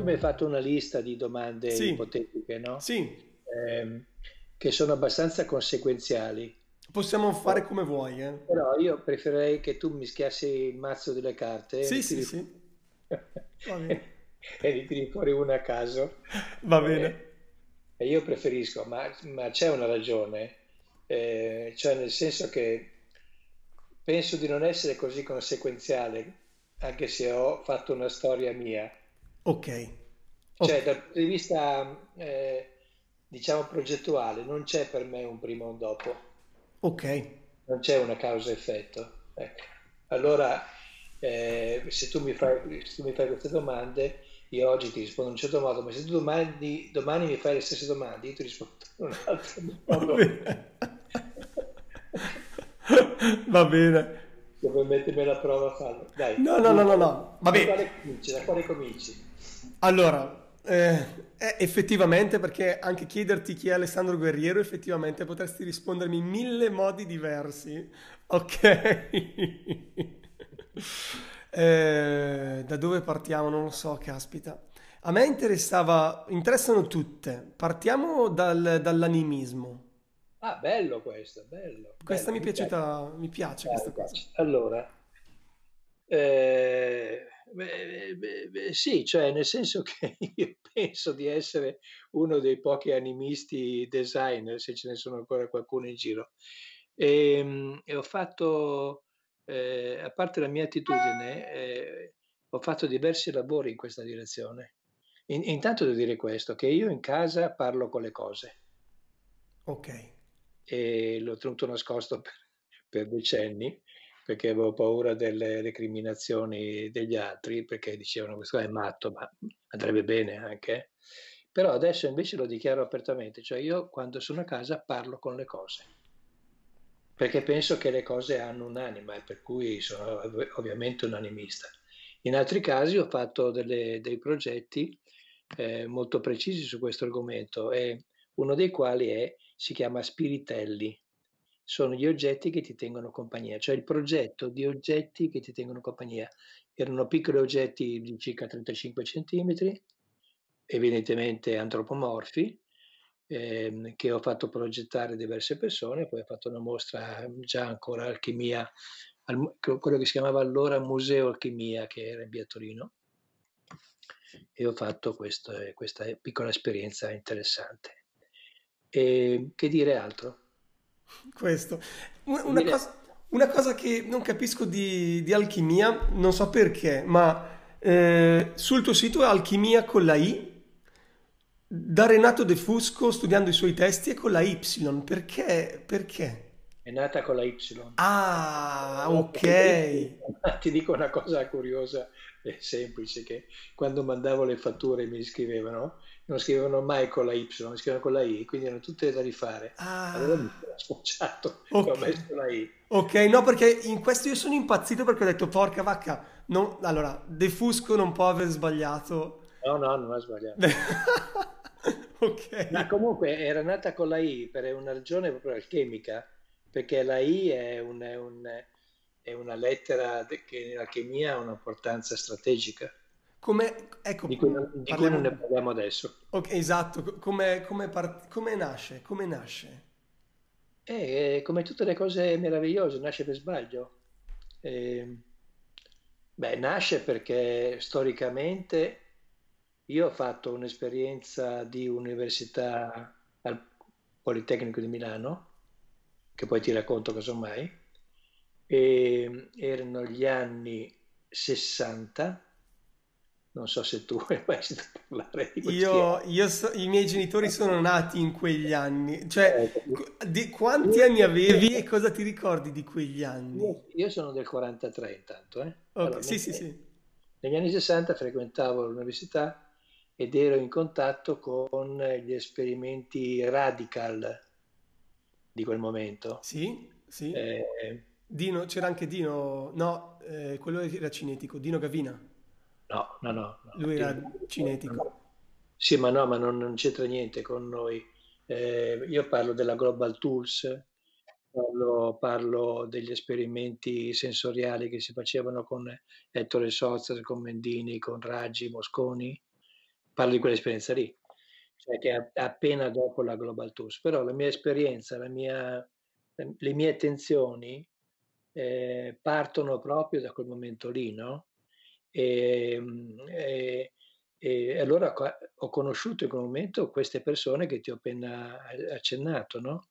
Tu mi hai fatto una lista di domande Sì, ipotetiche, no? sì, Ehm, che sono abbastanza conseguenziali. possiamo fare come vuoi, eh. Però io preferirei che tu mischiassi il mazzo delle carte Sì, sì, sì, e ne tiri fuori una a caso. va Eh, bene. E io preferisco, ma, ma c'è una ragione, eh, cioè nel senso che penso di non essere così conseguenziale, anche se ho fatto una storia mia. Ok, Cioè, dal punto di vista, eh, diciamo, progettuale, non c'è per me un prima e un dopo, ok. non c'è una causa-effetto. Ecco. Allora, eh, se tu mi fai, se tu mi fai queste domande, io oggi ti rispondo in un certo modo, ma se tu domani, domani mi fai le stesse domande, io ti rispondo in un altro modo. Va bene. Dove mettermi alla prova a farlo. Dai, No, no, no, no, no. da Vabbè, quale cominci? Da quale cominci? Allora, eh, eh, effettivamente, perché anche chiederti chi è Alessandro Guerriero, effettivamente potresti rispondermi in mille modi diversi. Ok. Eh, da dove partiamo? Non lo so, caspita. A me interessava, interessano tutte. Partiamo dal- dall'animismo. Ah, bello questo, bello, Questa bello, mi è mi piace. piaciuta, mi piace Ah, questa mi cosa. piace. Allora, eh, beh, beh, beh, sì, cioè nel senso che io penso di essere uno dei pochi animisti designer, se ce ne sono ancora qualcuno in giro. E, mm, e ho fatto, eh, a parte la mia attitudine, eh, ho fatto diversi lavori in questa direzione. In- intanto devo dire questo, che io in casa parlo con le cose Ok. e l'ho tenuto nascosto per, per decenni perché avevo paura delle recriminazioni degli altri, perché dicevano questo è matto, ma andrebbe bene anche. Però adesso invece lo dichiaro apertamente, cioè io quando sono a casa parlo con le cose, perché penso che le cose hanno un'anima e per cui sono ov- ovviamente un animista. In altri casi ho fatto delle- dei progetti eh, molto precisi su questo argomento e uno dei quali è, si chiama Spiritelli. Sono gli oggetti che ti tengono compagnia, cioè il progetto di oggetti che ti tengono compagnia. Erano piccoli oggetti di circa 35 centimetri, evidentemente antropomorfi, ehm, che ho fatto progettare diverse persone, poi ho fatto una mostra già ancora alchimia, al quello che si chiamava allora Museo Alchimia, che era in via Torino, e ho fatto questo- questa piccola esperienza interessante. E che dire altro? Questo. Una dire... cosa, una cosa che non capisco di, di alchimia, non so perché, ma eh, sul tuo sito è alchimia con la I, da Renato De Fusco studiando i suoi testi è con la Y. Perché? Perché? È nata con la Y. Ah, ok. ti dico una cosa curiosa e semplice, che quando mandavo le fatture mi scrivevano, non scrivevano mai con la Y, scrivevano con la I, quindi erano tutte da rifare. Allora mi Ah, sono scocciato che ho messo la I. Ok, no, perché in questo io sono impazzito perché ho detto, porca vacca, non- allora, De Fusco non può aver sbagliato. No, no, non ho sbagliato. Ma Ok. comunque era nata con la I per una ragione proprio alchemica, perché la I è, un- è un- è una lettera che nell'alchimia ha un'importanza strategica, Come, ecco, di cui, non di cui non ne parliamo. adesso. Ok, esatto, co- come, come, par- come nasce? Come nasce? E come tutte le cose meravigliose, nasce per sbaglio. E, beh, nasce perché storicamente io ho fatto un'esperienza di università al Politecnico di Milano, che poi ti racconto casomai, e erano gli anni 60, non so se tu hai mai sentito parlare di questi Io, io so- i miei genitori sono nati in quegli anni, cioè, Eh, di quanti anni avevi e cosa ti ricordi di quegli anni? Io, io sono del 43 intanto, eh. Ok, Allora, sì, neg- sì, sì. negli anni 60 frequentavo l'università ed ero in contatto con gli esperimenti radical di quel momento. Sì, sì. Eh, Dino, c'era anche Dino, no, eh, quello era cinetico, Dino Gavina, no, no, no, no, lui era cinetico. Sì, ma no, ma non, non c'entra niente con noi. Eh, io parlo della Global Tools, parlo, parlo degli esperimenti sensoriali che si facevano con Ettore Sozer, con Mendini, con Raggi, Mosconi. parlo di quell'esperienza lì, cioè che è appena dopo la Global Tours, però la mia esperienza, la mia, le mie attenzioni eh, partono proprio da quel momento lì, no? E, e, e, allora ho conosciuto in quel momento queste persone che ti ho appena accennato, no?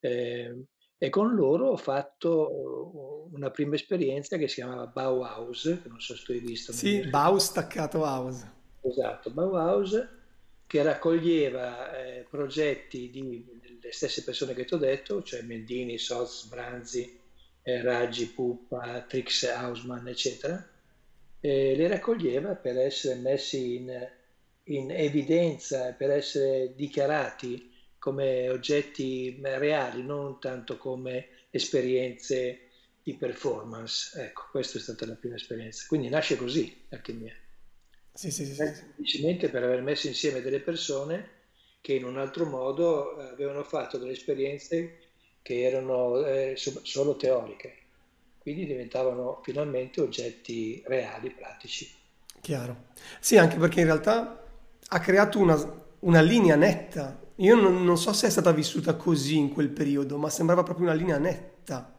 Eh, e con loro ho fatto una prima esperienza che si chiamava Bauhaus, che non so se tu hai visto. Sì, Bauhaus staccato House. Esatto, Bauhaus che raccoglieva eh, progetti di, delle stesse persone che ti ho detto, cioè Mendini, Soz, Branzi, eh, Raggi, Puppa, Trix Hausmann, eccetera, eh, li raccoglieva per essere messi in, in evidenza, per essere dichiarati come oggetti reali, non tanto come esperienze di performance. Ecco, questa è stata la prima esperienza. Quindi nasce così l'alchimia. Sì, sì, sì, Semplicemente per aver messo insieme delle persone che in un altro modo avevano fatto delle esperienze che erano eh, solo teoriche, quindi diventavano finalmente oggetti reali, pratici. Chiaro. Sì, anche perché in realtà ha creato una, una linea netta. Io non, non, so se è stata vissuta così in quel periodo, ma sembrava proprio una linea netta.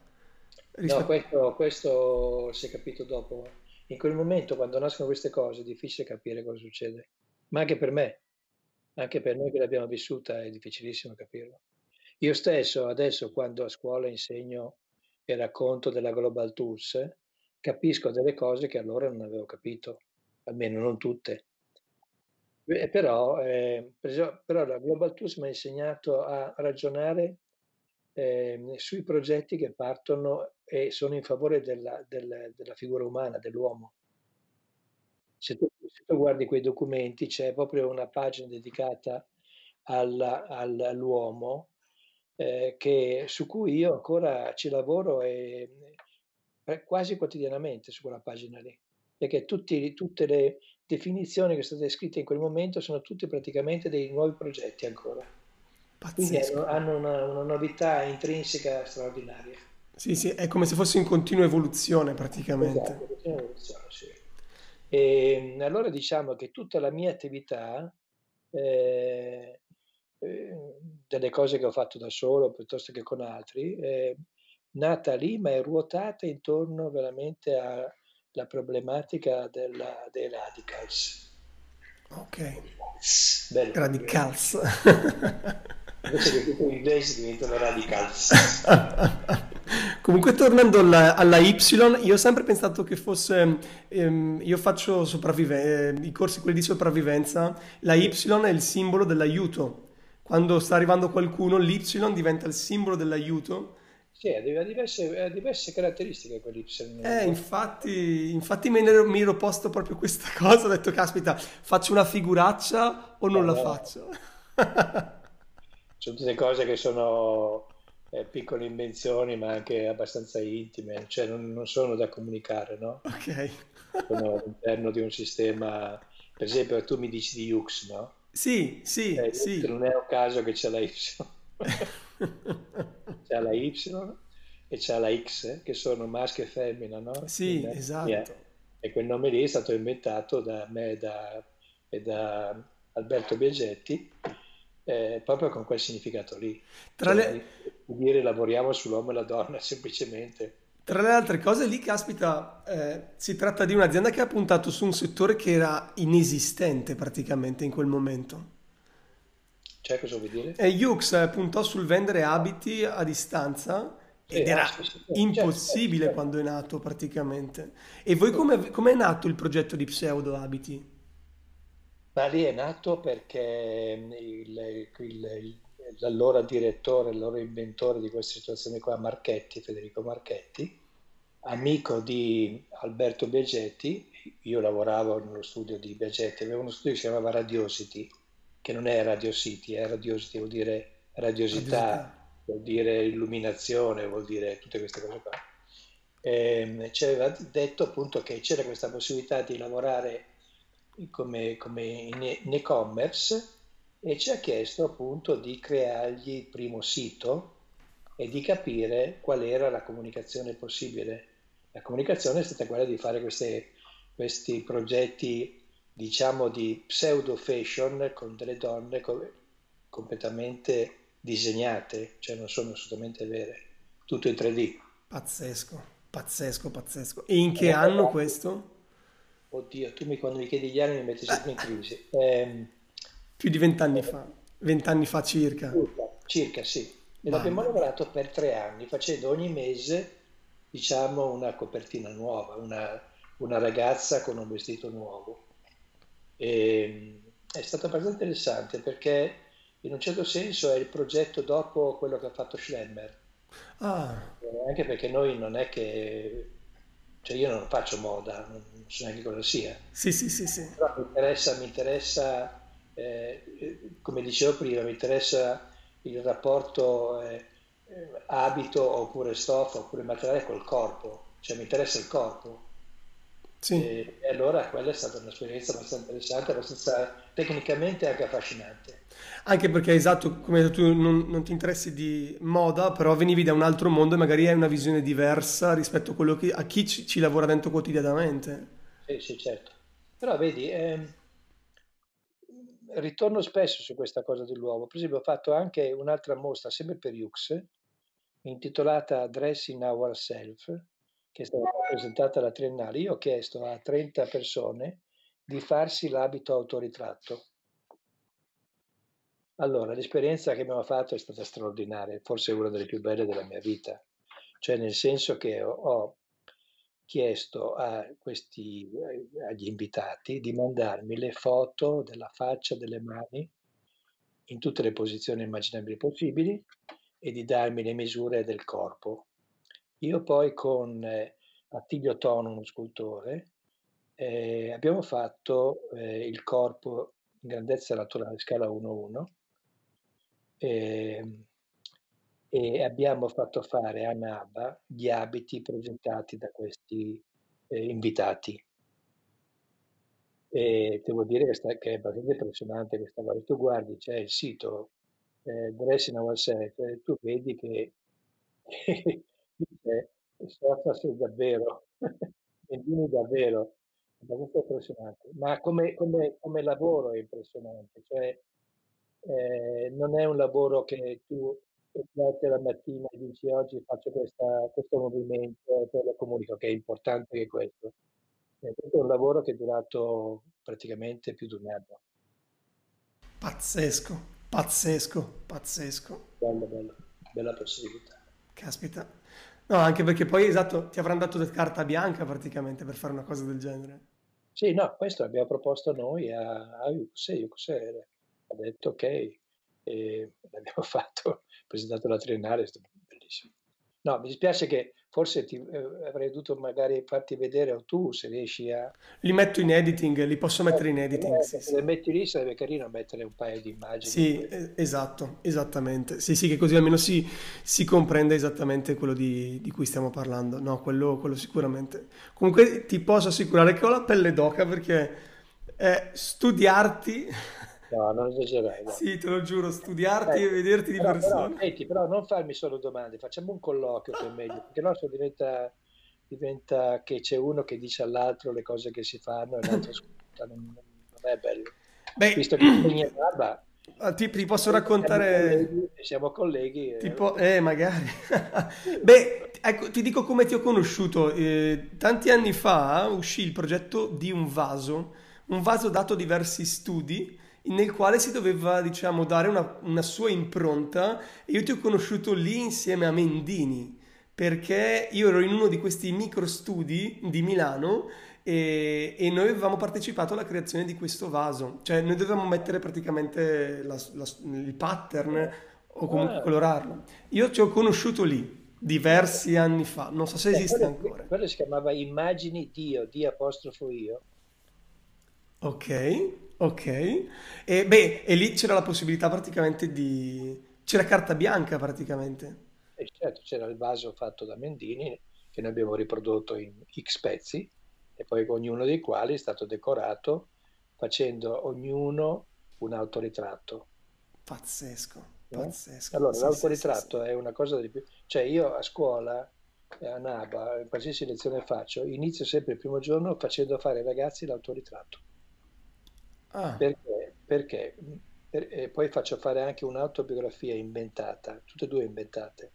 Rispetto... No, questo, questo si è capito dopo. In quel momento, quando nascono queste cose, è difficile capire cosa succede. Ma anche per me, anche per noi che l'abbiamo vissuta, è difficilissimo capirlo. Io stesso adesso quando a scuola insegno e racconto della Global Tools, capisco delle cose che allora non avevo capito, almeno non tutte. Eh, però, eh, però, la Global Tools mi ha insegnato a ragionare eh, sui progetti che partono e sono in favore della, della, della figura umana, dell'uomo. Se tu, se tu, guardi quei documenti c'è proprio una pagina dedicata alla, all'uomo eh, che, su cui io ancora ci lavoro e, eh, quasi quotidianamente su quella pagina lì, perché tutti, tutte le definizioni che sono state scritte in quel momento sono tutte praticamente dei nuovi progetti ancora. Pazzesco. Quindi hanno, hanno una, una novità intrinseca straordinaria. Sì, sì, è come se fosse in continua evoluzione praticamente. Esatto, continua evoluzione, sì. E allora diciamo che tutta la mia attività eh, Ehm, delle cose che ho fatto da solo piuttosto che con altri, è nata lì ma è ruotata intorno veramente alla problematica della, dei radicals. Ok. Bello. Radicals. Invece che tutti gli inglesi diventano radicals. Comunque tornando alla, alla, Y, io ho sempre pensato che fosse, ehm, io faccio sopravvive- eh, i corsi quelli di sopravvivenza, la Y è il simbolo dell'aiuto, quando sta arrivando qualcuno, l'Y diventa il simbolo dell'aiuto. Sì, ha diverse, diverse caratteristiche quell'Y. Eh, infatti, infatti mi, ero, mi ero posto proprio questa cosa, ho detto, caspita, faccio una figuraccia o non no, la no. faccio? sono tutte cose che sono eh, piccole invenzioni, ma anche abbastanza intime, cioè non, non sono da comunicare, no? Ok. sono all'interno di un sistema, per esempio tu mi dici di Ux, no? Sì, sì, eh, sì. Non è un caso che c'è la Y. c'è la Y e c'è la X, che sono maschio e femmina, no? Sì, e, esatto. Yeah. E quel nome lì è stato inventato da me e da, e da Alberto Biagetti eh, proprio con quel significato lì. Tra cioè, le... Dire lavoriamo sull'uomo e la donna semplicemente. Tra le altre cose lì, caspita, eh, si tratta di un'azienda che ha puntato su un settore che era inesistente praticamente in quel momento. Cioè, cosa vuol dire? E Yux eh, puntò sul vendere abiti a distanza ed era sì, sì, sì, impossibile certo, quando è nato praticamente. E voi come, come è nato il progetto di Pseudo Abiti? Ma lì è nato perché il, il, il l'allora direttore, l'allora inventore di questa situazione qua, Marchetti, Federico Marchetti, amico di Alberto Biagetti, io lavoravo nello studio di Biagetti, avevo uno studio che si chiamava Radiosity, che non è Radio City, è Radiosity, vuol dire radiosità, radiosità. vuol dire illuminazione, vuol dire tutte queste cose qua. E ehm, ci aveva detto appunto che c'era questa possibilità di lavorare come, come in e-commerce e ci ha chiesto appunto di creargli il primo sito e di capire qual era la comunicazione possibile. La comunicazione è stata quella di fare queste, questi progetti diciamo di pseudo fashion con delle donne co- completamente disegnate, cioè non sono assolutamente vere, tutto in 3D. Pazzesco, pazzesco, pazzesco. E in che anno questo? Oddio, tu mi, quando mi chiedi gli anni mi metti sempre in crisi. Eh, Più di vent'anni fa, vent'anni fa circa. circa, sì. E mia. lavorato per tre anni, facendo ogni mese, diciamo, una copertina nuova, una, una ragazza con un vestito nuovo. E, è stato abbastanza interessante perché in un certo senso è il progetto dopo quello che ha fatto Schlemmer, Ah, Eh, anche perché noi non è che, cioè io non faccio moda, non non so neanche cosa sia, sì, sì, sì, sì. però mi interessa, mi interessa eh, eh, come dicevo prima, mi interessa il rapporto eh, eh, abito oppure stoffa oppure materiale col corpo, cioè mi interessa il corpo. Sì. E, e allora quella è stata un'esperienza abbastanza interessante, abbastanza tecnicamente anche affascinante. Anche perché, esatto, come hai detto tu, non, non ti interessi di moda, però venivi da un altro mondo e magari hai una visione diversa rispetto a quello che, a chi ci, ci lavora dentro quotidianamente. Sì, sì, certo. Però vedi, ehm, ritorno spesso su questa cosa dell'uovo. Per esempio, ho fatto anche un'altra mostra, sempre per Yux, intitolata Dressing Ourself, che è stata presentata alla Triennale. Io ho chiesto a 30 persone di farsi l'abito autoritratto. Allora, l'esperienza che abbiamo fatto è stata straordinaria, forse una delle più belle della mia vita, cioè nel senso che ho, ho chiesto questi, agli invitati di mandarmi le foto della faccia, delle mani, in tutte le posizioni immaginabili possibili e di darmi le misure del corpo. Io poi con eh, Attilio Tono, uno scultore, eh, abbiamo fatto eh, il corpo in grandezza naturale, scala 1-1, e, e abbiamo fatto fare a Naba gli abiti presentati da questi eh, invitati. E devo dire che, sta- che è abbastanza impressionante questa cosa. Tu guardi, c'è il sito eh, Dressing Ourselves e tu vedi che dice sforzasi davvero, Bendini davvero, è abbastanza impressionante. Ma come, come- come lavoro è impressionante, cioè eh, non è un lavoro che tu alzi la mattina e dici oggi faccio questa- questo movimento e poi lo comunico, che è importante questo. Eh, questo è un lavoro che è durato praticamente più di un anno. Pazzesco, pazzesco, pazzesco. Bello, bello, bella possibilità. Caspita. No, anche perché poi, esatto, ti avranno dato carta bianca praticamente per fare una cosa del genere. Sì, no, questo l'abbiamo proposto noi a, a Yuxe, Yuxe ha detto ok, e l'abbiamo fatto, presentato la triennale, è stato bellissimo. No, mi dispiace che forse ti, eh, avrei dovuto magari farti vedere o tu se riesci a... Li metto in editing, li posso mettere in editing, Eh, sì, se sì. metti lì sarebbe carino mettere un paio di immagini. Sì, eh, esatto, esattamente. Sì, sì, che così almeno si, si comprende esattamente quello di, di cui stiamo parlando. No, quello, quello sicuramente. Comunque ti posso assicurare che ho la pelle d'oca perché eh, studiarti, No, non esagerare, dai. sì, te lo giuro, studiarti e Eh, vederti di però, però, persona. senti, però non farmi solo domande, facciamo un colloquio che è meglio, perché no, se diventa, diventa che c'è uno che dice all'altro le cose che si fanno e l'altro ascolta, non, non è bello. Beh, Visto che tu mi barba, ti, ti posso raccontare. siamo colleghi, eh, Tipo, eh, magari. Beh, ecco, ti dico come ti ho conosciuto. Eh, tanti anni fa uscì il progetto di un vaso, un vaso dato diversi studi, nel quale si doveva, diciamo, dare una, una sua impronta. E io ti ho conosciuto lì insieme a Mendini, perché io ero in uno di questi micro studi di Milano e, e noi avevamo partecipato alla creazione di questo vaso. Cioè, noi dovevamo mettere praticamente la- la- il pattern o comunque ah, colorarlo. Io ti ho conosciuto lì diversi anni fa, non so se eh, esiste quello, ancora. quello si chiamava Immagini Dio, di apostrofo io. Ok, ok. E beh, e lì c'era la possibilità praticamente di... C'era carta bianca praticamente. E certo, c'era il vaso fatto da Mendini che noi abbiamo riprodotto in X pezzi e poi ognuno dei quali è stato decorato facendo ognuno un autoritratto. Pazzesco, no? pazzesco. Allora, Sì, sì, sì, sì. l'autoritratto è una cosa di più... Cioè io a scuola, eh, a NABA, in qualsiasi lezione faccio, inizio sempre il primo giorno facendo fare ai ragazzi l'autoritratto. Ah, Perché? Perché? Per- poi faccio fare anche un'autobiografia inventata, tutte e due inventate,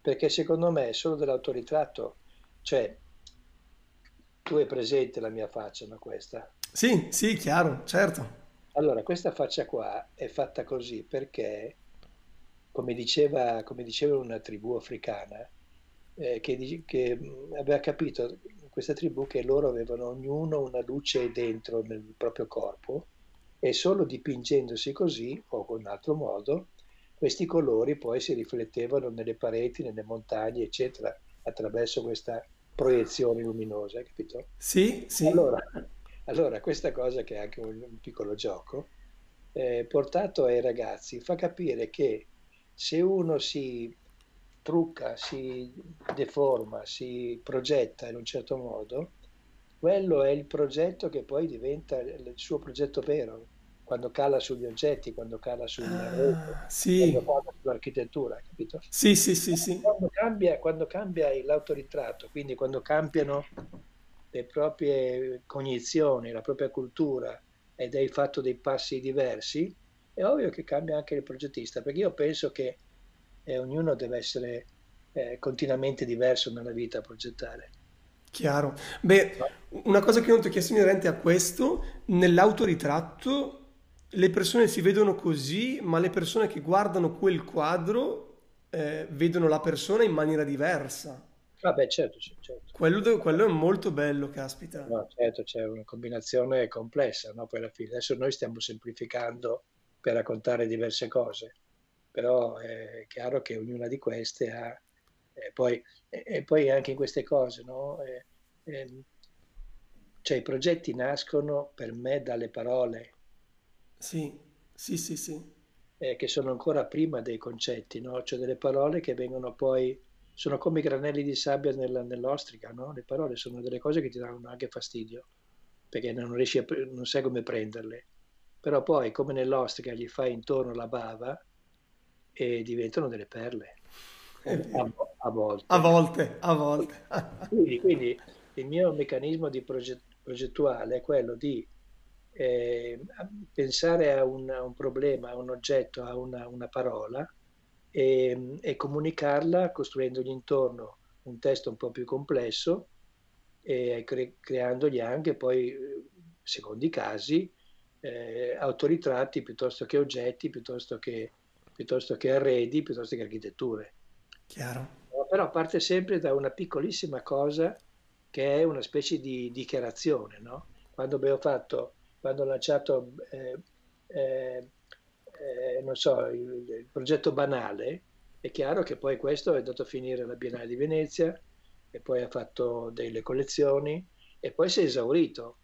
perché secondo me solo dell'autoritratto, cioè tu hai presente la mia faccia, no, questa? sì, sì, chiaro, certo. Allora, questa faccia qua è fatta così perché, come diceva, come diceva una tribù africana, eh, che, che, mh, aveva capito questa tribù che loro avevano ognuno una luce dentro nel proprio corpo e solo dipingendosi così o con un altro modo, questi colori poi si riflettevano nelle pareti, nelle montagne, eccetera, attraverso questa proiezione luminosa, capito? Sì, sì, Allora, allora, questa cosa che è anche un, un piccolo gioco, eh, portato ai ragazzi, fa capire che se uno si trucca, si deforma, si progetta in un certo modo, quello è il progetto che poi diventa il suo progetto vero, quando cala sugli oggetti, quando cala rete, Ah, quando sì, cala sull'architettura, capito? sì, sì, sì, sì, Quando cambia, quando cambia l'autoritratto, quindi quando cambiano le proprie cognizioni, la propria cultura ed hai fatto dei passi diversi, è ovvio che cambia anche il progettista, perché io penso che eh, ognuno deve essere eh, continuamente diverso nella vita a progettare. chiaro. Beh, una cosa che non ti ho chiesto inerente a questo, nell'autoritratto le persone si vedono così, ma le persone che guardano quel quadro eh, vedono la persona in maniera diversa. Vabbè, certo, certo. certo. Quello, quello è molto bello, caspita. No, certo, c'è una combinazione complessa, no? Poi alla fine, adesso noi stiamo semplificando per raccontare diverse cose, però è chiaro che ognuna di queste ha, e poi, e, e poi anche in queste cose, no? Eh, ehm, cioè i progetti nascono per me dalle parole, Sì, sì, sì, sì. eh, che sono ancora prima dei concetti, no? Cioè delle parole che vengono poi, sono come i granelli di sabbia nella- nell'ostrica, no? Le parole sono delle cose che ti danno anche fastidio, perché non riesci a, non sai come prenderle. Però poi, come nell'ostrica, gli fai intorno la bava e diventano delle perle, È a, vero. a A volte. volte, a volte. Quindi, quindi il mio meccanismo di proget- progettuale è quello di eh, pensare a un, a un problema, a un oggetto, a una, una parola e, e comunicarla costruendogli intorno un testo un po' più complesso e cre- creandogli anche poi, eh, secondo i casi, eh, autoritratti piuttosto che oggetti, piuttosto che, piuttosto che arredi, piuttosto che architetture. Chiaro. Però parte sempre da una piccolissima cosa che è una specie di dichiarazione, no? Quando abbiamo fatto, quando ho lanciato, eh, eh, eh, non so, il, il progetto banale, è chiaro che poi questo è andato a finire alla Biennale di Venezia e poi ha fatto delle collezioni e poi si è esaurito.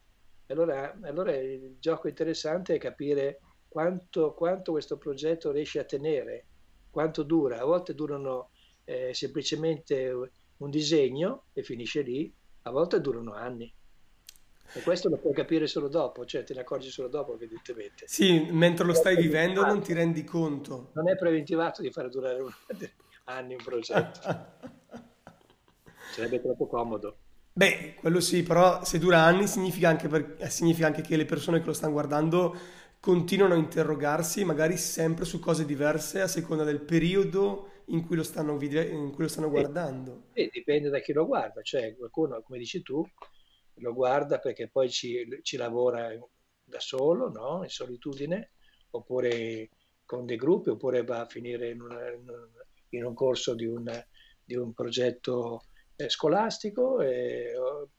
Allora, allora il gioco interessante è capire quanto, quanto questo progetto riesce a tenere, quanto dura. A volte durano eh, semplicemente un disegno e finisce lì, a volte durano anni. E questo lo puoi capire solo dopo, cioè te ne accorgi solo dopo, evidentemente. Sì, mentre lo stai vivendo non ti rendi conto. non è preventivato di fare durare un- anni un progetto, sarebbe troppo comodo. Beh, quello sì, però se dura anni significa anche, per- eh, significa anche che le persone che lo stanno guardando continuano a interrogarsi, magari sempre su cose diverse a seconda del periodo in cui lo stanno, vide- in cui lo stanno E, guardando. e dipende da chi lo guarda, cioè qualcuno, come dici tu, lo guarda perché poi ci, ci lavora da solo, no? In solitudine, oppure con dei gruppi, oppure va a finire in, una- in un corso di un, di un progetto eh, scolastico. E,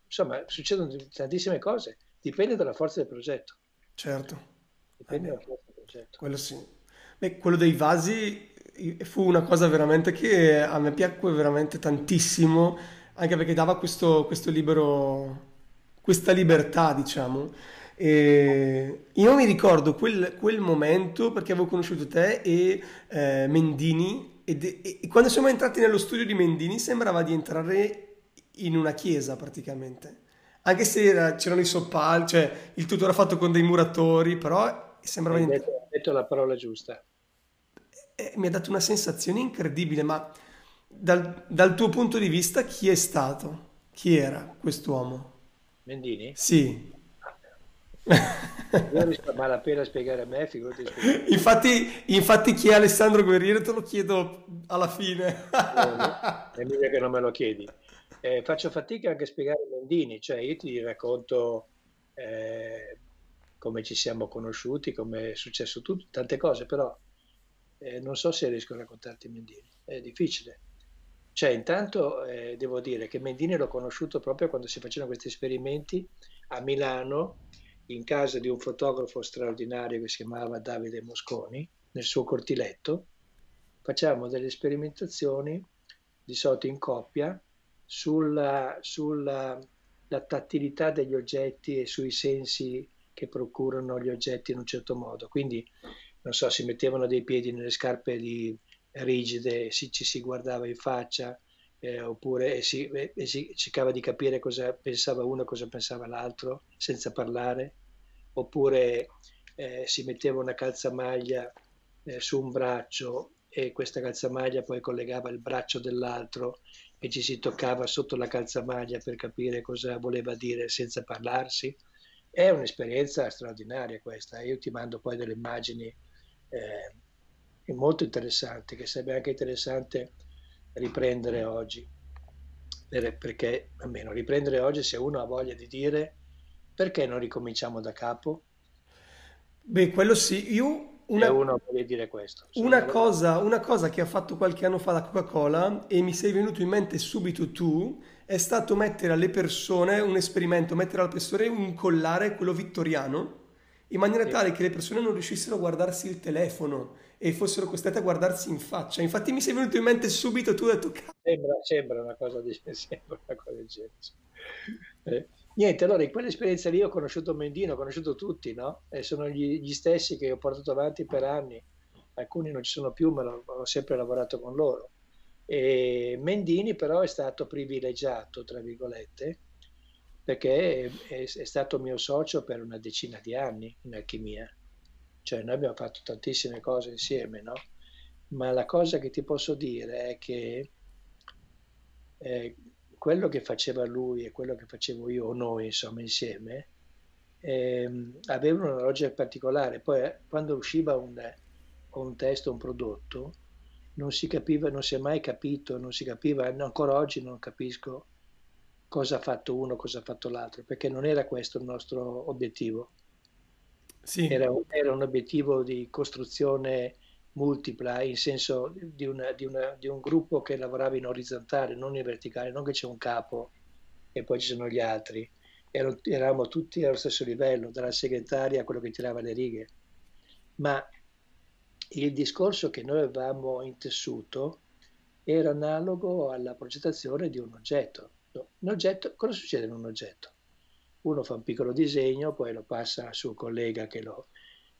insomma, succedono tantissime cose, dipende dalla forza del progetto, Certo. Dipende beh, dalla forza del progetto. quello sì. Beh, quello dei vasi fu una cosa veramente che a me piacque veramente tantissimo, anche perché dava questo, questo libero, questa libertà, diciamo. E io mi ricordo quel, quel momento perché avevo conosciuto te e eh, Mendini ed- e, e quando siamo entrati nello studio di Mendini sembrava di entrare in una chiesa praticamente. Anche se era- c'erano i soppalchi, cioè il tutto era fatto con dei muratori, però sembrava Hai di entrare. detto, hai detto la parola giusta. E mi ha dato una sensazione incredibile, ma dal, dal tuo punto di vista chi è stato? Chi era quest'uomo? Mendini? Sì, Io riesco a malapena a spiegare a me, figurati. Infatti, infatti chi è Alessandro Guerriero te lo chiedo alla fine. È meglio che non me lo chiedi. Eh, faccio fatica anche a spiegare Mendini, cioè io ti racconto eh, come ci siamo conosciuti, come è successo tutto, tante cose, però eh, non so se riesco a raccontarti Mendini, è difficile. Cioè, intanto eh, devo dire che Mendini l'ho conosciuto proprio quando si facevano questi esperimenti a Milano, in casa di un fotografo straordinario che si chiamava Davide Mosconi, nel suo cortiletto. Facevamo delle sperimentazioni, di solito in coppia, sulla, sulla tattilità degli oggetti e sui sensi che procurano gli oggetti in un certo modo. Quindi, non so, si mettevano dei piedi nelle scarpe di, rigide, si, ci si guardava in faccia, eh, oppure si, e si cercava di capire cosa pensava uno e cosa pensava l'altro senza parlare, oppure eh, si metteva una calzamaglia eh, su un braccio e questa calzamaglia poi collegava il braccio dell'altro e ci si toccava sotto la calzamaglia per capire cosa voleva dire senza parlarsi. È un'esperienza straordinaria questa. Io ti mando poi delle immagini eh, molto interessanti, che sarebbe anche interessante riprendere oggi. Perché, almeno riprendere oggi se uno ha voglia di dire perché non ricominciamo da capo? Beh, quello sì. Io una, uno vuole dire questo. una cosa, una cosa che ha fatto qualche anno fa la Coca-Cola e mi sei venuto in mente subito tu è stato mettere alle persone un esperimento, mettere alle persone un collare, quello vittoriano, in maniera tale che le persone non riuscissero a guardarsi il telefono e fossero costrette a guardarsi in faccia. Infatti mi sei venuto in mente subito tu ho detto. Sembra, sembra una cosa di sembra una cosa del genere. Eh, niente, allora in quell'esperienza lì ho conosciuto Mendino, ho conosciuto tutti, no? E sono gli, gli stessi che ho portato avanti per anni. Alcuni non ci sono più, ma ho sempre lavorato con loro. E Mendini però è stato privilegiato, tra virgolette, perché è, è- stato mio socio per una decina di anni in alchimia. Cioè noi abbiamo fatto tantissime cose insieme, no? Ma la cosa che ti posso dire è che eh, quello che faceva lui e quello che facevo io, o noi insomma insieme, ehm, avevano una logica particolare. Poi eh, quando usciva un, un testo, un prodotto, non si capiva, non si è mai capito, non si capiva, ancora oggi non capisco cosa ha fatto uno, cosa ha fatto l'altro, perché non era questo il nostro obiettivo. Sì, Era, un- era un obiettivo di costruzione multipla, in senso di, una- di una- di un gruppo che lavorava in orizzontale, non in verticale, non che c'è un capo e poi ci sono gli altri. Ero- eravamo tutti allo stesso livello, dalla segretaria a quello che tirava le righe. Ma il discorso che noi avevamo intessuto era analogo alla progettazione di un oggetto. Un oggetto, cosa succede in un oggetto? Uno fa un piccolo disegno, poi lo passa al suo collega che lo,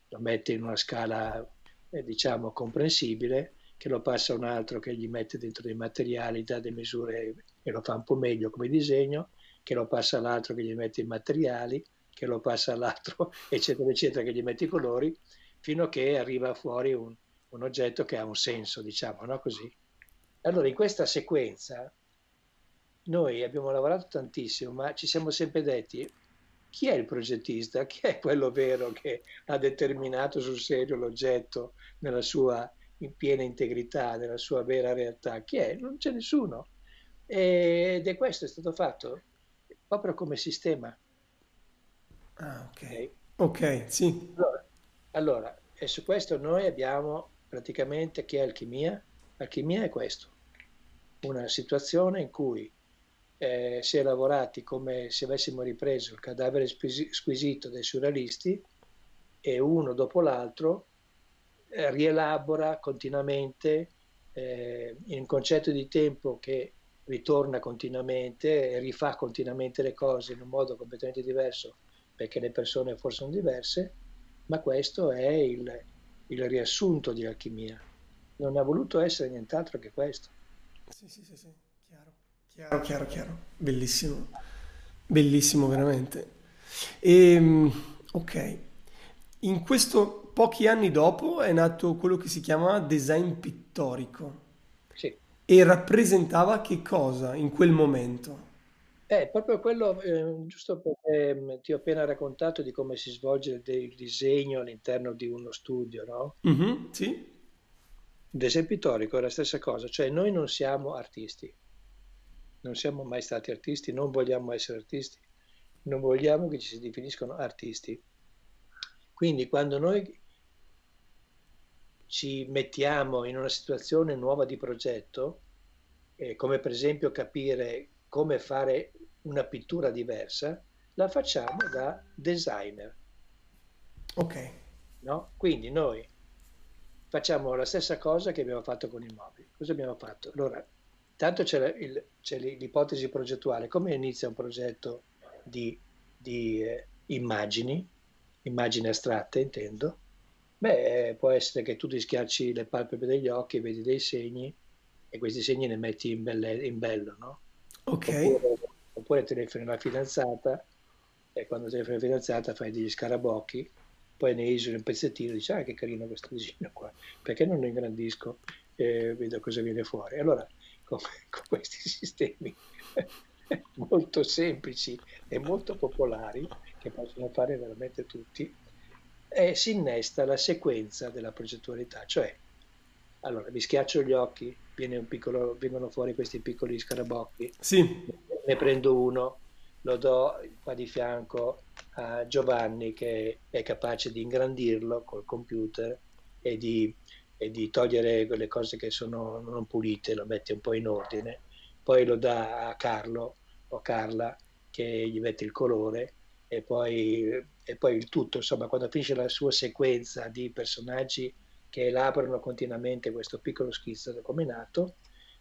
lo mette in una scala, eh, diciamo, comprensibile, che lo passa a un altro che gli mette dentro dei materiali, dà delle misure e lo fa un po' meglio come disegno, che lo passa all'altro che gli mette i materiali, che lo passa all'altro, eccetera, eccetera, che gli mette i colori, fino a che arriva fuori un, un oggetto che ha un senso, diciamo, no? Così. Allora, in questa sequenza noi abbiamo lavorato tantissimo, ma ci siamo sempre detti chi è il progettista, chi è quello vero che ha determinato sul serio l'oggetto nella sua in piena integrità, nella sua vera realtà, chi è? Non c'è nessuno. Ed è questo è stato fatto proprio come sistema. ah, ok. ok? Ok, sì, Allora, allora, e su questo noi abbiamo praticamente che è alchimia? Alchimia è questo, una situazione in cui eh, si è lavorati come se avessimo ripreso il cadavere squisi- squisito dei surrealisti e uno dopo l'altro eh, rielabora continuamente eh, in un concetto di tempo che ritorna continuamente e rifà continuamente le cose in un modo completamente diverso perché le persone forse sono diverse, ma questo è il, il riassunto di alchimia. Non ha voluto essere nient'altro che questo. sì, sì, sì, sì, chiaro, chiaro, chiaro. Bellissimo, bellissimo veramente. E, ok, in questo pochi anni dopo è nato quello che si chiama design pittorico Sì, e rappresentava che cosa in quel momento? Eh, proprio quello, eh, giusto perché mm, ti ho appena raccontato di come si svolge il, il disegno all'interno di uno studio, no? Mhm, sì, L'esempio storico è la stessa cosa, cioè noi non siamo artisti, non siamo mai stati artisti, non vogliamo essere artisti, non vogliamo che ci si definiscono artisti. Quindi quando noi ci mettiamo in una situazione nuova di progetto, eh, come per esempio capire come fare una pittura diversa, la facciamo da designer, ok. no? Quindi noi facciamo la stessa cosa che abbiamo fatto con i mobili. Cosa abbiamo fatto? Allora, tanto c'è, il- c'è l'ipotesi progettuale, come inizia un progetto di, di, eh, immagini, immagini astratte intendo, beh, eh, può essere che tu ti schiacci le palpebre degli occhi, vedi dei segni e questi segni ne metti in, belle- in bello, no? Ok, Oppure, oppure telefoni alla fidanzata e quando telefoni alla fidanzata fai degli scarabocchi, poi ne isoli un pezzettino e dici, ah che carino questo disegno qua, perché non lo ingrandisco e vedo cosa viene fuori. Allora, con, con questi sistemi molto semplici e molto popolari, che possono fare veramente tutti, eh, si innesta la sequenza della progettualità, cioè allora mi schiaccio gli occhi, viene un piccolo, vengono fuori questi piccoli scarabocchi, sì, ne prendo uno, lo do qua di fianco a Giovanni che è capace di ingrandirlo col computer e di, e di togliere quelle cose che sono non pulite, lo mette un po' in ordine, poi lo dà a Carlo o Carla che gli mette il colore e poi, e poi il tutto, insomma, quando finisce la sua sequenza di personaggi che elaborano continuamente questo piccolo schizzo documinato,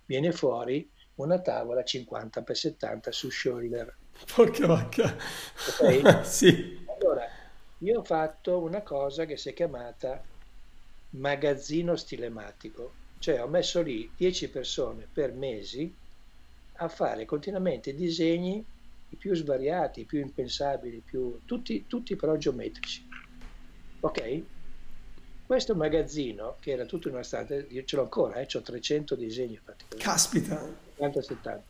viene fuori una tavola 50 x 70 su shoulder. porca vacca. Ok? Sì, Allora, io ho fatto una cosa che si è chiamata magazzino stilematico, cioè ho messo lì 10 persone per mesi a fare continuamente disegni i più svariati, i più impensabili, i più, tutti, tutti però geometrici. Ok? Questo magazzino, che era tutto in una stanza, io ce l'ho ancora, eh, ho 300 disegni così, caspita. 50-70.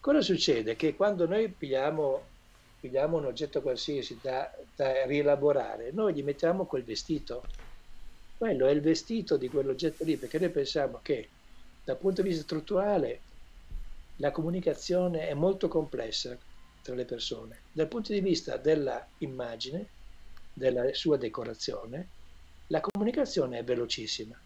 Cosa succede? Che quando noi pigliamo, pigliamo un oggetto qualsiasi da, da rielaborare, noi gli mettiamo quel vestito. Quello è il vestito di quell'oggetto lì, perché noi pensiamo che dal punto di vista strutturale la comunicazione è molto complessa tra le persone. Dal punto di vista della immagine, della sua decorazione, la comunicazione è velocissima.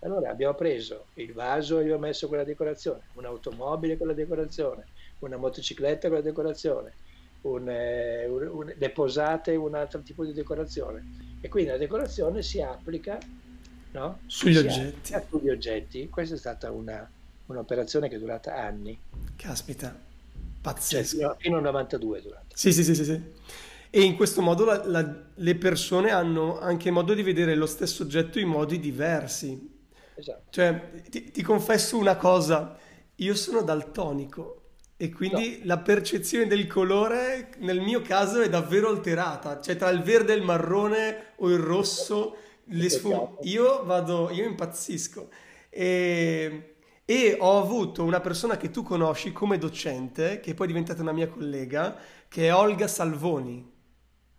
Allora abbiamo preso il vaso e ho messo quella decorazione, un'automobile con la decorazione, una motocicletta con la decorazione, un, eh, un- un- le posate un altro tipo di decorazione. E quindi la decorazione si applica, no? Sugli Si oggetti. applica sugli oggetti. Questa è stata una, un'operazione che è durata anni, Caspita, cioè pazzesco. fino, fino al 92 è durata. Sì, sì, sì, sì, sì. E in questo modo la- la- le persone hanno anche modo di vedere lo stesso oggetto in modi diversi. Esatto. Cioè, ti, ti confesso una cosa, io sono daltonico e No, quindi la percezione del colore nel mio caso è davvero alterata. Cioè, tra il verde e il marrone o il rosso, peccato. io vado, io impazzisco. E, e ho avuto una persona che tu conosci come docente, che poi è diventata una mia collega, che è Olga Salvoni.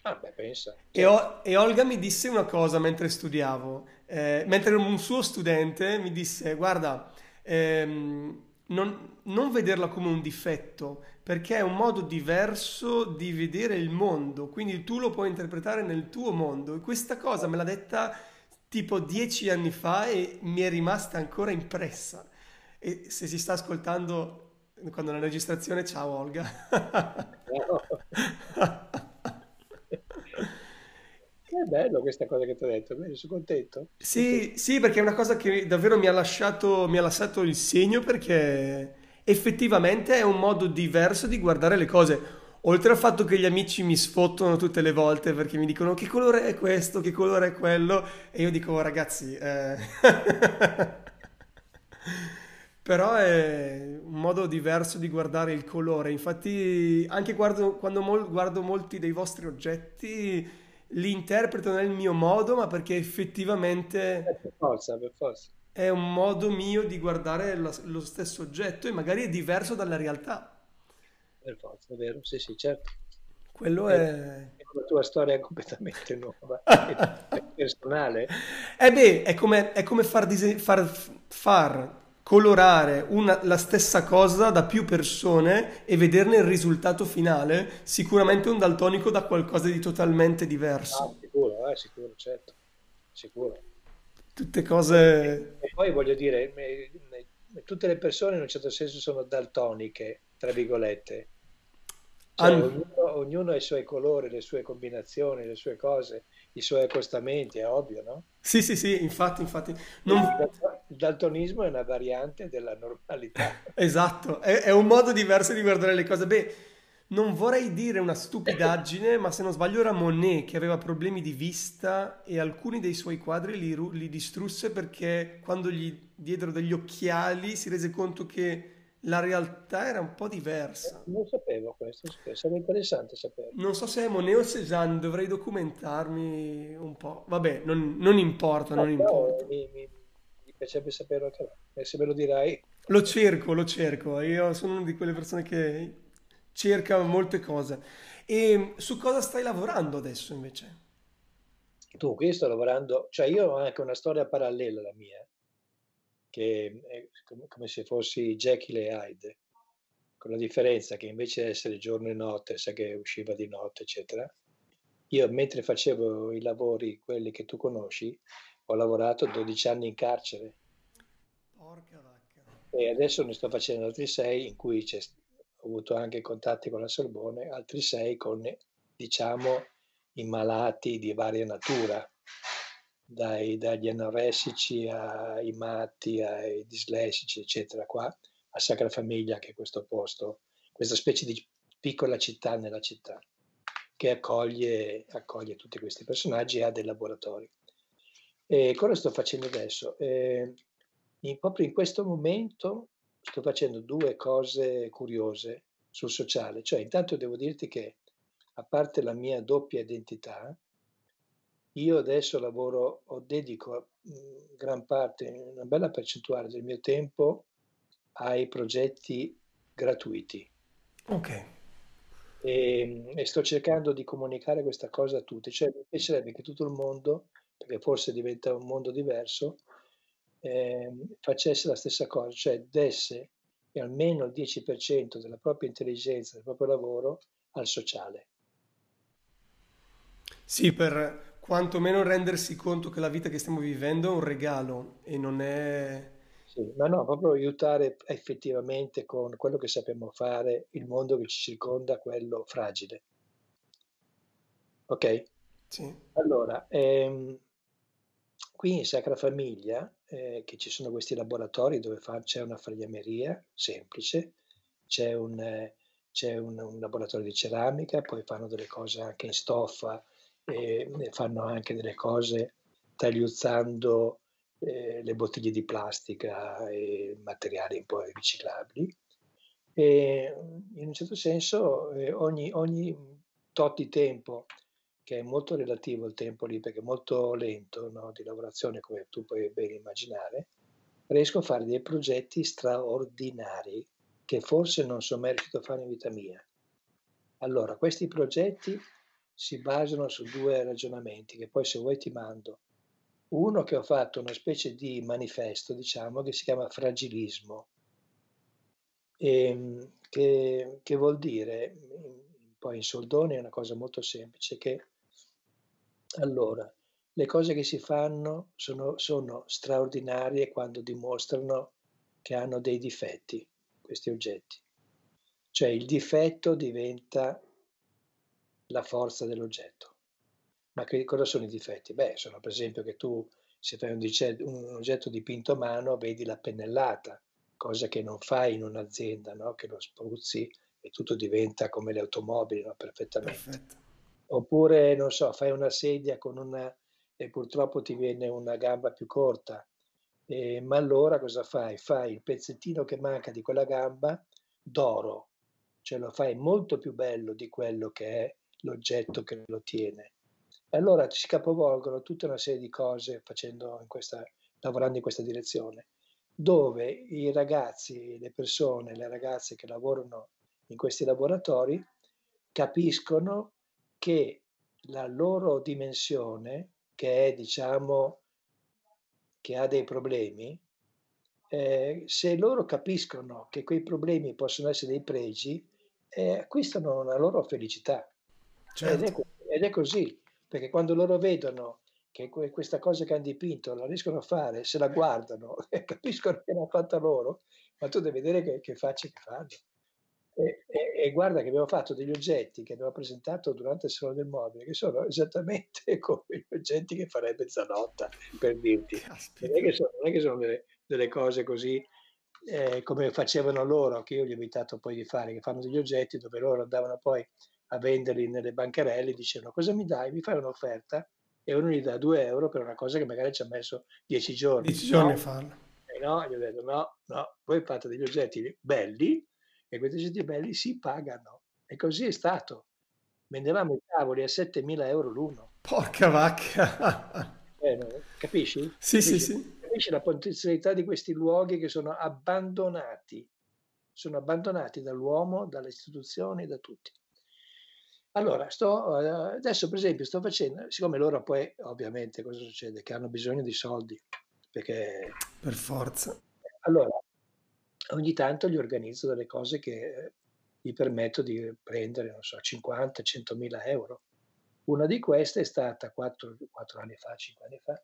Ah, beh, pensa, E. O- e Olga mi disse una cosa mentre studiavo, eh, mentre un suo studente mi disse, guarda, ehm, non, non vederla come un difetto, perché è un modo diverso di vedere il mondo, quindi tu lo puoi interpretare nel tuo mondo. E questa cosa me l'ha detta tipo dieci anni fa e mi è rimasta ancora impressa. E se si sta ascoltando quando la registrazione, ciao Olga. Bello questa cosa che ti ho detto, sono contento, contento. Sì, sì, perché è una cosa che davvero mi ha lasciato, mi ha lasciato il segno perché effettivamente è un modo diverso di guardare le cose. Oltre al fatto che gli amici mi sfottono tutte le volte perché mi dicono che colore è questo, che colore è quello, e io dico, "Oh, ragazzi, eh... però è un modo diverso di guardare il colore. Infatti, anche guardo- quando mol- guardo molti dei vostri oggetti, li interpreto nel mio modo, ma perché Eh, effettivamente per forza, per forza. è un modo mio di guardare lo, lo stesso oggetto e magari è diverso dalla realtà. per forza, è vero, sì, sì, certo. Quello È, è... è una tua storia completamente nuova, è personale. Eh beh, è come, è come far, dise- far, far colorare una- la stessa cosa da più persone e vederne il risultato finale. Sicuramente un daltonico da qualcosa di totalmente Ah, diverso. sicuro, eh, sicuro, certo, sicuro. Tutte E, cose... e poi voglio dire, tutte le persone in un certo senso sono daltoniche, tra virgolette, cioè han- ognuno, ognuno ha i suoi colori, le sue combinazioni, le sue cose, i suoi accostamenti, è ovvio, no? Sì, sì, sì, infatti, infatti. Il Non... il daltonismo è una variante della normalità. Esatto, è, è un modo diverso di guardare le cose. Beh, non vorrei dire una stupidaggine, ma se non sbaglio era Monet che aveva problemi di vista e alcuni dei suoi quadri li, li distrusse perché quando gli diedero degli occhiali si rese conto che la realtà era un po' diversa. Non sapevo questo, sarebbe interessante saperlo. Non so se è Monet o Cézanne, dovrei documentarmi un po'. Vabbè, non, non importa, No, non però importa. mi, mi- mi piacerebbe saperlo anche a me. Se me lo dirai, Lo cerco, lo cerco. Io sono una di quelle persone che cerca molte cose. E su cosa stai lavorando adesso invece? tu qui sto lavorando, cioè io ho anche una storia parallela alla mia, che è come, come se fossi Jekyll e Hyde, con la differenza che invece di essere giorno e notte, sai che usciva di notte, eccetera, io mentre facevo i lavori, quelli che tu conosci, ho lavorato 12 anni in carcere Porca vacca. e adesso ne sto facendo altri 6 in cui ho avuto anche contatti con la Sorbonne, altri 6 con, diciamo, i malati di varia natura, dai- dagli anoressici ai matti, ai dislessici, eccetera, qua a Sacra Famiglia, che è questo posto, questa specie di piccola città nella città, che accoglie, accoglie tutti questi personaggi e ha dei laboratori. E cosa sto facendo adesso? Eh, in- proprio in questo momento sto facendo due cose curiose sul sociale, cioè intanto devo dirti che a parte la mia doppia identità, io adesso lavoro o dedico mh, gran parte, una bella percentuale del mio tempo ai progetti gratuiti Ok. e, e sto cercando di comunicare questa cosa a tutti, cioè mi piacerebbe che tutto il mondo, perché forse diventa un mondo diverso, ehm, facesse la stessa cosa, cioè desse almeno il 10% della propria intelligenza, del proprio lavoro al sociale. Sì, per quantomeno rendersi conto che la vita che stiamo vivendo è un regalo e non è... Sì, ma no, proprio aiutare effettivamente con quello che sappiamo fare il mondo che ci circonda, quello fragile. Ok? Sì. Allora, ehm, qui in Sacra Famiglia, eh, che ci sono questi laboratori dove fa- c'è una falegnameria semplice, c'è un, eh, c'è un, un laboratorio di ceramica, poi fanno delle cose anche in stoffa, e fanno anche delle cose tagliuzzando eh, le bottiglie di plastica e materiali un po' riciclabili. E in un certo senso eh, ogni, ogni tot di tempo, che è molto relativo il tempo lì, perché è molto lento, no, di lavorazione, come tu puoi ben immaginare, riesco a fare dei progetti straordinari che forse non sono mai riuscito a fare in vita mia. Allora, questi progetti si basano su due ragionamenti che poi se vuoi ti mando. Uno che ho fatto una specie di manifesto, diciamo, che si chiama fragilismo, e, che, che vuol dire, poi in soldoni è una cosa molto semplice, che allora le cose che si fanno sono, sono straordinarie quando dimostrano che hanno dei difetti, questi oggetti. Cioè il difetto diventa la forza dell'oggetto. Ma che cosa sono i difetti? Beh, sono per esempio che tu se fai un, dice- un oggetto dipinto a mano vedi la pennellata, cosa che non fai in un'azienda, no? Che lo spruzzi e tutto diventa come le automobili, no? Perfettamente. Perfetto. Oppure, non so, fai una sedia con una e purtroppo ti viene una gamba più corta. E, ma allora cosa fai? Fai il pezzettino che manca di quella gamba d'oro, cioè lo fai molto più bello di quello che è l'oggetto che lo tiene. E allora si capovolgono tutta una serie di cose facendo in questa, lavorando in questa direzione, dove i ragazzi, le persone, le ragazze che lavorano in questi laboratori capiscono che la loro dimensione, che è diciamo che ha dei problemi, eh, se loro capiscono che quei problemi possono essere dei pregi, eh, acquistano una loro felicità. Certo. Ed, è, ed, è, così, perché quando loro vedono che questa cosa che hanno dipinto la riescono a fare, se la guardano e capiscono che l'hanno fatta loro, ma tu devi vedere che, che facce che fanno. E, e, e, guarda che abbiamo fatto degli oggetti che abbiamo presentato durante il Salone del Mobile che sono esattamente come gli oggetti che farebbe Zanotta, per dirti. Non è che sono, è che sono delle, delle, cose così eh, come facevano loro, che io gli ho evitato poi di fare, che fanno degli oggetti dove loro andavano poi a venderli nelle bancarelle, dicevano cosa mi dai? Mi fai un'offerta? E uno gli dà 2 euro per una cosa che magari ci ha messo 10 giorni. 10 giorni no? a farla. E no, gli ho detto no, no, voi fate degli oggetti belli, e questi oggetti belli si pagano. E così è stato. Vendevamo i tavoli a 7.000 euro l'uno. Porca vacca! Eh, capisci? Sì, capisci? sì, sì. Capisci la potenzialità di questi luoghi che sono abbandonati. Sono abbandonati dall'uomo, dalle istituzioni, da tutti. Allora, sto, eh, adesso per esempio sto facendo, siccome loro poi ovviamente cosa succede? Che hanno bisogno di soldi, perché... Per forza. Allora, ogni tanto gli organizzo delle cose che gli permetto di prendere, non so, 50, 100 mila euro. Una di queste è stata 4, 4 anni fa, 5 anni fa,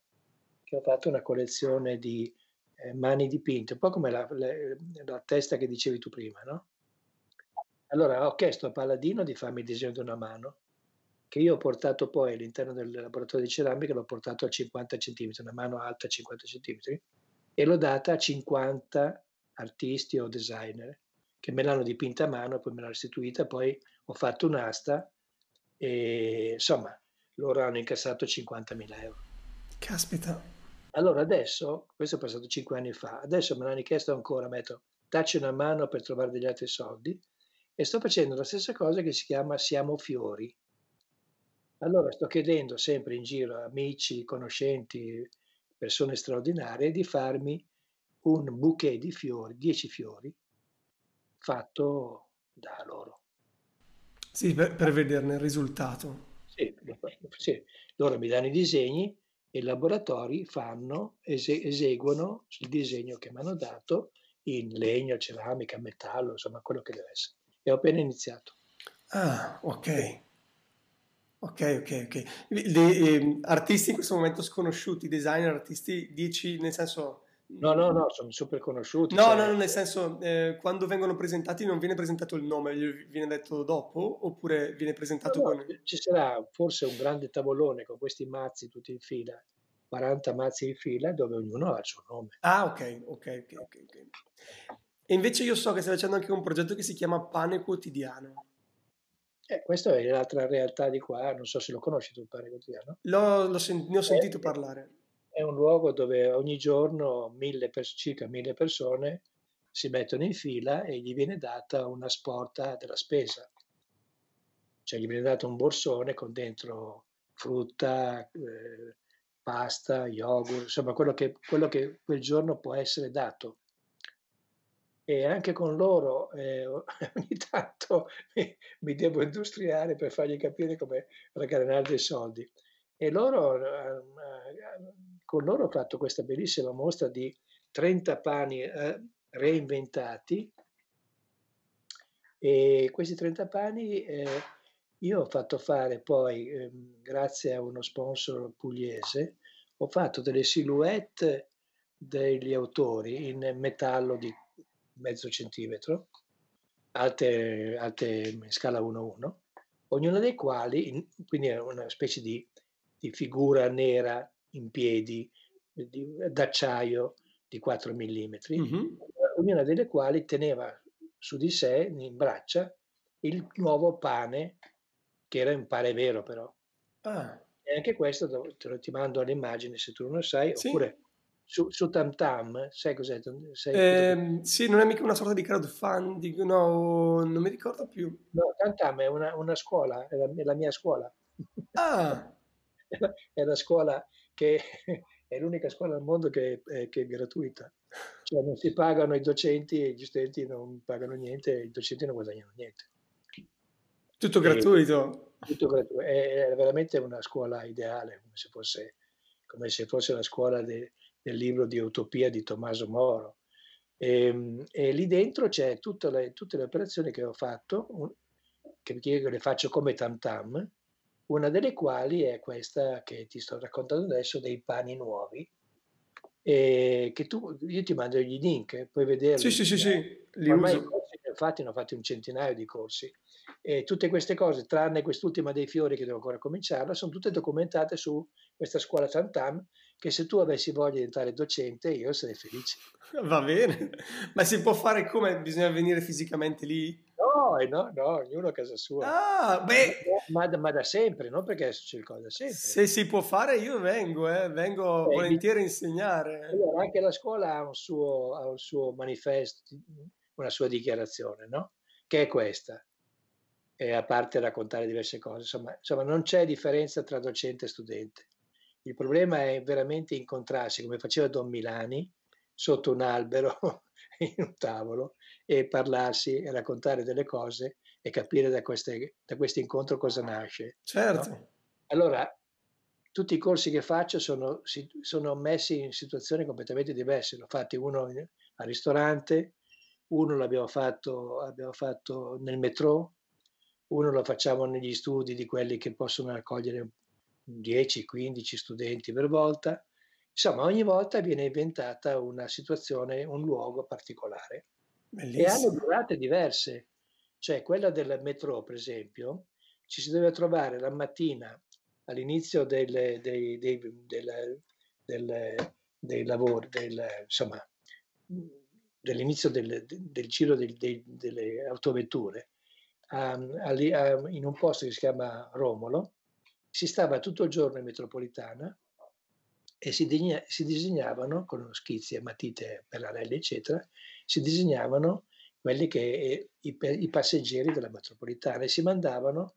che ho fatto una collezione di eh, mani dipinte, un po' come la, la, la, testa che dicevi tu prima, no? Allora ho chiesto a Paladino di farmi il disegno di una mano, che io ho portato poi all'interno del laboratorio di ceramica, l'ho portato a 50 cm, una mano alta a 50 cm, e l'ho data a 50 artisti o designer che me l'hanno dipinta a mano, poi me l'hanno restituita, poi ho fatto un'asta e insomma loro hanno incassato 50.000 euro. Caspita. Allora adesso, questo è passato 5 anni fa, adesso me l'hanno chiesto ancora, metto, dacci una mano per trovare degli altri soldi e sto facendo la stessa cosa che si chiama Siamo Fiori. Allora sto chiedendo sempre in giro a amici, conoscenti, persone straordinarie di farmi un bouquet di fiori, 10 fiori, fatto da loro. Sì, per, per vederne il risultato. Sì, sì, loro mi danno i disegni e i laboratori fanno, eseguono il disegno che mi hanno dato in legno, ceramica, metallo, insomma quello che deve essere. E ho appena iniziato. Ah, ok. Ok, ok, ok. Le, eh, artisti in questo momento sconosciuti, designer, artisti, dici nel senso No, no, no, sono super conosciuti. No, cioè... no, no, nel senso, eh, quando vengono presentati non viene presentato il nome, viene detto dopo, oppure viene presentato no, con... Ci sarà forse un grande tavolone con questi mazzi tutti in fila, 40 mazzi in fila, dove ognuno ha il suo nome. Ah, ok, ok, ok, ok. E invece io so che stai facendo anche un progetto che si chiama Pane Quotidiano. Eh, questa è l'altra realtà di qua, non so se lo conosci tu il Pane Quotidiano. L'ho, l'ho sen- ne ho sentito eh, parlare è un luogo dove ogni giorno mille circa mille persone si mettono in fila e gli viene data una sporta della spesa. Cioè gli viene dato un borsone con dentro frutta, eh, pasta, yogurt, insomma quello che, quello che quel giorno può essere dato. E anche con loro eh, ogni tanto mi, mi, devo industriare per fargli capire come ragranare dei soldi. E loro eh, con loro ho fatto questa bellissima mostra di 30 pani eh, reinventati e questi 30 pani eh, io ho fatto fare poi, eh, grazie a uno sponsor pugliese, ho fatto delle silhouette degli autori in metallo di mezzo centimetro, alte, alte in scala 1-1, ognuna dei quali, quindi è una specie di, di figura nera in piedi d'acciaio di 4 mm, mm-hmm. ognuna delle quali teneva su di sé, in braccia, il nuovo pane, che era un pane vero però. Ah. E anche questo te lo ti mando all'immagine se tu non lo sai, sì. oppure su, su Tam Tam, sai cos'è? Sai eh, sì, non è mica una sorta di crowdfunding, no, non mi ricordo più. No, Tam Tam è una, una scuola, è la, è la, mia scuola. Ah! è la scuola che è l'unica scuola al mondo che è, che è gratuita. Cioè non si pagano i docenti e gli studenti non pagano niente e i docenti non guadagnano niente. Tutto gratuito. Tutto gratuito. È, è, veramente una scuola ideale, come se fosse, come se fosse la scuola de, del libro di Utopia di Tommaso Moro. E, ehm, e lì dentro c'è tutte le, tutte le operazioni che ho fatto, che le faccio come tam tam, una delle quali è questa che ti sto raccontando adesso dei pani nuovi. E che tu, io ti mando gli link, puoi vederli. Sì, sì, sì, sì, li Ormai uso. Corsi, infatti ne ho fatti un centinaio di corsi. E tutte queste cose, tranne quest'ultima dei fiori che devo ancora cominciarla, sono tutte documentate su questa scuola Tantam, che se tu avessi voglia di diventare docente io sarei felice. Va bene, ma si può fare come? Bisogna venire fisicamente lì? No, no, no, ognuno a casa sua. Ah, beh. Ma, ma, da sempre, non perché c'è il cosa sempre. Se si può fare io vengo, eh, vengo eh, volentieri a insegnare. Allora, anche la scuola ha un suo, ha un suo manifesto, una sua dichiarazione, no? Che è questa. E a parte raccontare diverse cose, insomma, insomma non c'è differenza tra docente e studente. Il problema è veramente incontrarsi, come faceva Don Milani, sotto un albero, in un tavolo, e parlarsi e raccontare delle cose e capire da, queste, da questo incontro cosa nasce. Certo. No? Allora, tutti i corsi che faccio sono, sono, messi in situazioni completamente diverse. L'ho fatto uno al ristorante, uno l'abbiamo fatto, abbiamo fatto nel metro, uno lo facciamo negli studi di quelli che possono accogliere 10-15 studenti per volta. Insomma, ogni volta viene inventata una situazione, un luogo particolare. Bellissimo. E hanno durate diverse. Cioè, quella del metro, per esempio, ci si deve trovare la mattina all'inizio del, dei, dei, del, del, dei lavori, del, insomma, dell'inizio del, del giro delle autovetture, ali, um, in un posto che si chiama Romolo, si stava tutto il giorno in metropolitana e si, digna, si disegnavano con schizzi e matite per anelli, eccetera, si disegnavano quelli che eh, i, i passeggeri della metropolitana e si mandavano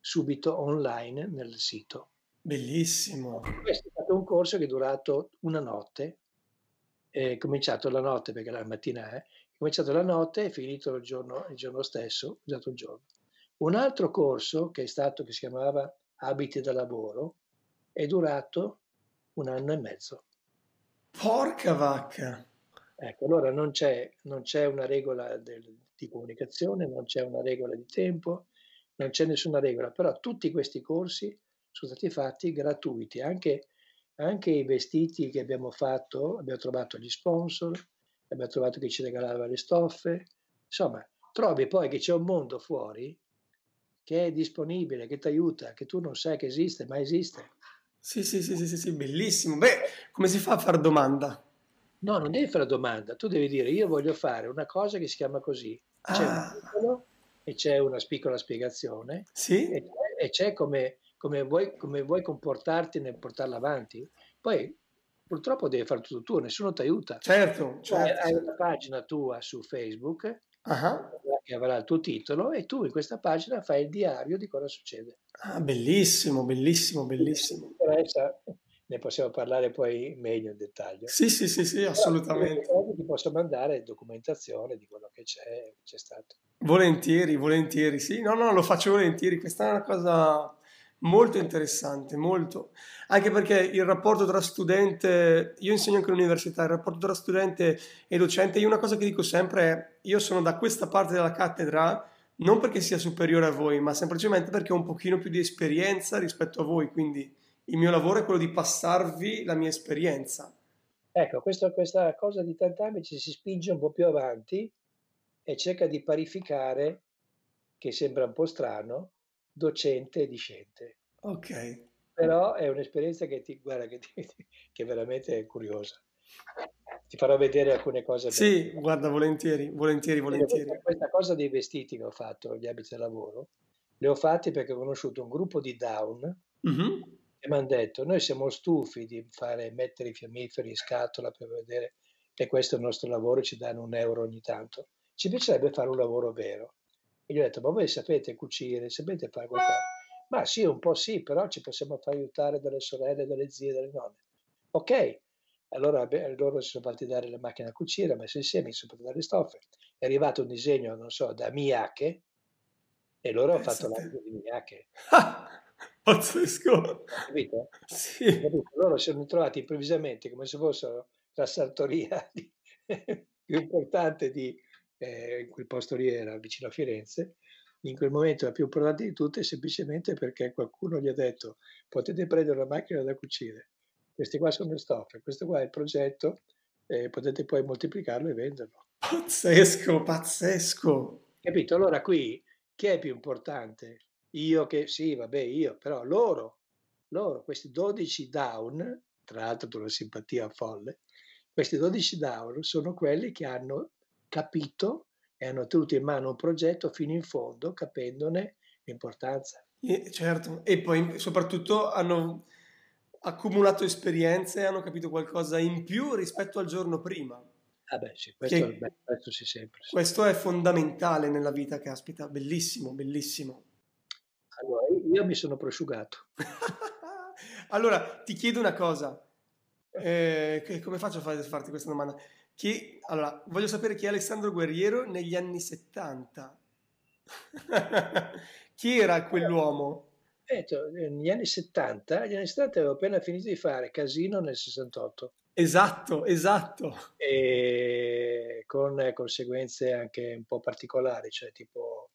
subito online nel sito. Bellissimo. Questo è stato un corso che è durato una notte, è cominciato la notte perché la mattina è, è cominciato la notte e finito il giorno, il giorno stesso, usato il giorno. Un altro corso che è stato, che si chiamava abiti da lavoro, è durato un anno e mezzo. Porca vacca! Ecco, allora non c'è, non c'è una regola del, di comunicazione, non c'è una regola di tempo, non c'è nessuna regola, però tutti questi corsi sono stati fatti gratuiti, anche, anche i vestiti che abbiamo fatto, abbiamo trovato gli sponsor, abbiamo trovato chi ci regalava le stoffe, insomma, trovi poi che c'è un mondo fuori che è disponibile, che ti aiuta, che tu non sai che esiste, ma esiste. Sì, sì, sì, sì, sì, bellissimo. Beh, come si fa a fare domanda? No, non devi fare domanda, tu devi dire io voglio fare una cosa che si chiama così. C'è ah. un titolo e c'è una piccola spiegazione sì? e, e c'è come, come, vuoi, come vuoi comportarti nel portarla avanti. Poi purtroppo devi fare tutto tu, nessuno ti aiuta. Certo, certo. Hai una pagina tua su Facebook uh-huh. Che avrà il tuo titolo e tu in questa pagina fai il diario di cosa succede. Ah, bellissimo, bellissimo, bellissimo. Ne possiamo parlare poi meglio in dettaglio. Sì, sì, sì, sì assolutamente. Però, ti posso mandare documentazione di quello che c'è, c'è stato. Volentieri, volentieri, sì, no, no, lo faccio volentieri, questa è una cosa molto interessante, molto. Anche perché il rapporto tra studente, io insegno anche all'università, il rapporto tra studente e docente, io una cosa che dico sempre è, io sono da questa parte della cattedra non perché sia superiore a voi, ma semplicemente perché ho un pochino più di esperienza rispetto a voi, quindi il mio lavoro è quello di passarvi la mia esperienza. Ecco, questo, questa cosa di tant'anni ci si spinge un po' più avanti e cerca di parificare, che sembra un po' strano, docente e discente. Ok. Però è un'esperienza che ti, guarda, che, ti, che veramente è curiosa. Ti farò vedere alcune cose. Sì, belle. guarda, volentieri, volentieri, volentieri. Questa, cosa dei vestiti che ho fatto, gli abiti da lavoro, li ho fatti perché ho conosciuto un gruppo di down mm-hmm. e mi hanno detto, noi siamo stufi di fare, mettere i fiammiferi in scatola per vedere che questo è il nostro lavoro, ci danno un euro ogni tanto. Ci piacerebbe fare un lavoro vero. E gli ho detto, ma voi sapete cucire, sapete fare qualcosa? Ma sì, un po' sì, però ci possiamo far aiutare dalle sorelle, dalle zie, dalle nonne. Ok, allora beh, loro si sono fatti dare la macchina a cucire, messo insieme, si sono fatti dare le stoffe. È arrivato un disegno, non so, da Miyake e loro hanno fatto l'abito di Miyake. Ah, pazzesco. Capito? Sì, Capito? Loro si sono trovati improvvisamente come se fossero la sartoria di- più importante di eh, in quel posto lì era vicino a Firenze. In quel momento la più importante di tutte, semplicemente perché qualcuno gli ha detto: potete prendere la macchina da cucire, queste qua sono le stoffe, questo qua è il progetto, eh, potete poi moltiplicarlo e venderlo. pazzesco, pazzesco. Capito? Allora qui chi è più importante? Io che sì, vabbè, io, però loro, loro, questi 12 down, tra l'altro con una simpatia folle, questi 12 down sono quelli che hanno capito e hanno tenuto in mano un progetto fino in fondo, capendone l'importanza. E- certo, e poi soprattutto hanno accumulato esperienze e hanno capito qualcosa in più rispetto al giorno prima. Ah beh, sì, questo, Che beh, questo sì sempre. sì. questo è fondamentale nella vita, caspita, bellissimo, bellissimo. Allora, io mi sono prosciugato. Allora, ti chiedo una cosa. Eh, come faccio a farti questa domanda? Chi, allora, voglio sapere chi è Alessandro Guerriero negli anni 70. Chi era quell'uomo? Eh, to- negli anni 70, negli anni 70 avevo appena finito di fare Casino nel 68. Esatto, esatto. e con conseguenze anche un po' particolari, cioè tipo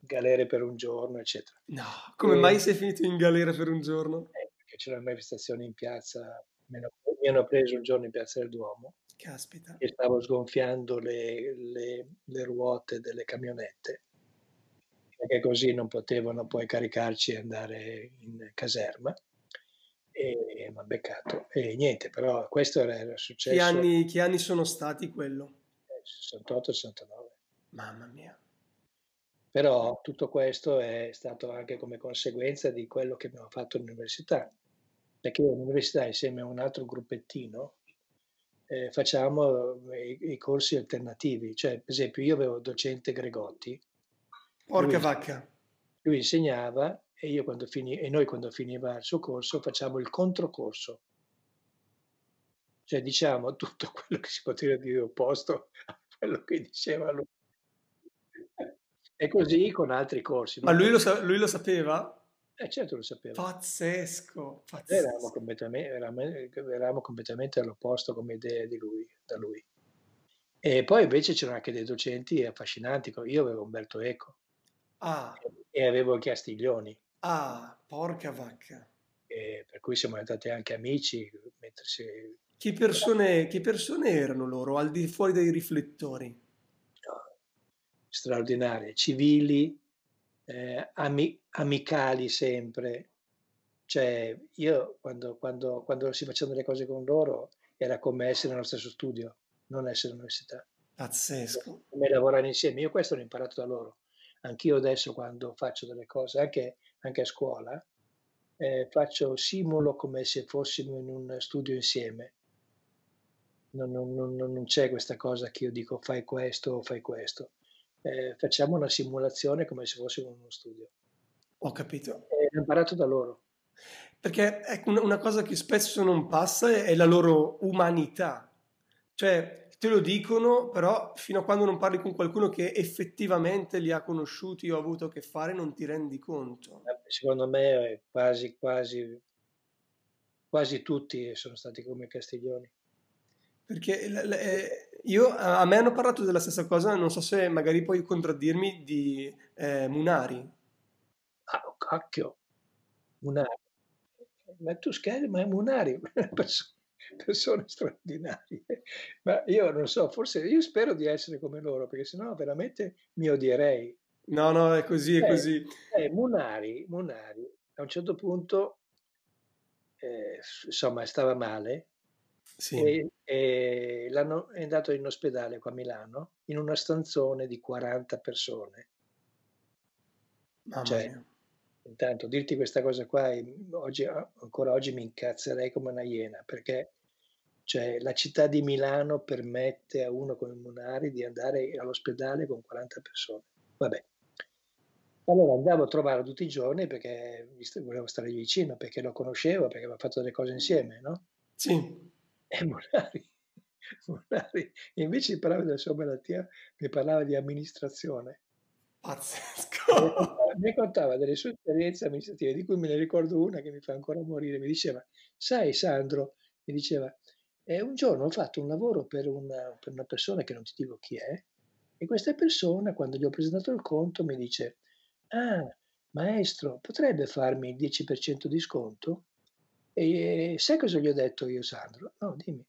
galere per un giorno, eccetera. No, come E, mai sei finito in galera per un giorno? eh, perché c'erano manifestazioni in piazza, mi hanno, mi hanno preso un giorno in piazza del Duomo Caspita. e stavo sgonfiando le, le- le ruote delle camionette, perché così non potevano poi caricarci e andare in caserma. E mi ha beccato. E niente, però questo era, era Che successo anni, che anni sono stati quello? nel 68-69. Mamma mia. Però tutto questo è stato anche come conseguenza di quello che abbiamo fatto all'università, perché io all'università insieme a un altro gruppettino eh, facciamo i, i corsi alternativi, cioè per esempio io avevo il docente Gregotti, Porca lui, vacca. lui insegnava e, io quando fini- e noi quando finiva il suo corso facciamo il controcorso, cioè diciamo tutto quello che si poteva dire opposto a quello che diceva lui. E così con altri corsi, Ma lui lo, sa- lui lo sapeva? Eh certo lo sapevo. Pazzesco, pazzesco. eravamo completamente, eravamo, eravamo completamente all'opposto come idee di lui, da lui. E poi invece c'erano anche dei docenti affascinanti. Io avevo Umberto Eco Ah, e avevo Castiglioni, ah, porca vacca. e per cui siamo diventati anche amici. mentre si- Che persone, che persone erano loro al di fuori dai riflettori? straordinarie, civili, eh, ami- amicali sempre. Cioè, io quando, quando, quando si facevano le cose con loro era come essere nello stesso studio, non essere all'università. Pazzesco. come lavorare insieme. Io questo l'ho imparato da loro. Anch'io adesso quando faccio delle cose, anche, anche a scuola, eh, faccio simulo come se fossimo in un studio insieme. Non, non- non- non c'è questa cosa che io dico fai questo o fai questo. Eh, facciamo una simulazione come se fossimo in uno studio. Ho capito. E l'ho imparato da loro. Perché ecco, una cosa che spesso non passa è la loro umanità. Cioè, te lo dicono, però fino a quando non parli con qualcuno che effettivamente li ha conosciuti o ha avuto a che fare, non ti rendi conto. Secondo me eh, quasi, quasi, quasi tutti sono stati come Castiglioni. Perché l- l- eh, io, a me hanno parlato della stessa cosa, non so se magari puoi contraddirmi, di eh, Munari. Ah, oh, cacchio, Munari. Ma tu scherzi, ma è Munari, Perso- persone straordinarie. Ma io non so, forse io spero di essere come loro, perché sennò veramente mi odierei. No, no, è così, è Eh, così. eh, Munari, Munari, a un certo punto, eh, insomma, stava male Sì, e, e l'hanno, è andato in ospedale qua a Milano, in una stanzone di 40 persone. mamma Cioè, mia. intanto dirti questa cosa qua, eh, oggi, ancora oggi mi incazzerei come una iena, perché cioè, la città di Milano permette a uno come Munari di andare all'ospedale con 40 persone. Vabbè. Allora andavo a trovarlo tutti i giorni perché volevo stare vicino, perché lo conoscevo, perché aveva fatto delle cose insieme, no? Sì. E Monari, Monari invece di parlare della sua malattia, mi parlava di amministrazione. Pazzesco. Mi contava delle sue esperienze amministrative, di cui me ne ricordo una che mi fa ancora morire. Mi diceva, sai Sandro, mi diceva, eh, un giorno ho fatto un lavoro per una, per una persona che non ti dico chi è, e questa persona, quando gli ho presentato il conto, mi dice, ah, maestro, potrebbe farmi il 10% di sconto? E sai cosa gli ho detto io, Sandro? No, dimmi.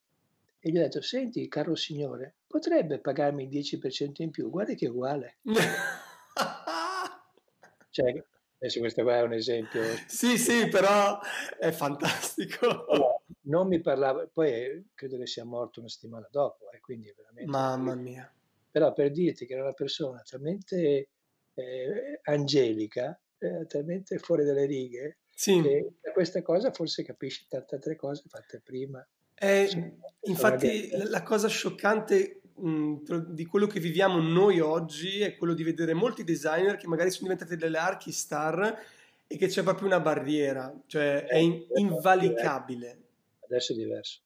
E gli ho detto, senti, caro signore, potrebbe pagarmi il 10% in più? Guarda che è uguale. cioè, adesso questo qua è un esempio. Sì, sì, però è fantastico. non mi parlava, poi eh, credo che sia morto una settimana dopo, eh, quindi veramente... Mamma mia. Però per dirti che era una persona talmente eh, angelica, eh, talmente fuori dalle righe, sì. che da questa cosa forse capisci tante altre cose fatte prima. Eh, infatti la cosa scioccante mh, di quello che viviamo noi oggi è quello di vedere molti designer che magari sono diventati delle archi star e che c'è proprio una barriera, cioè è in, invalicabile. Adesso è diverso.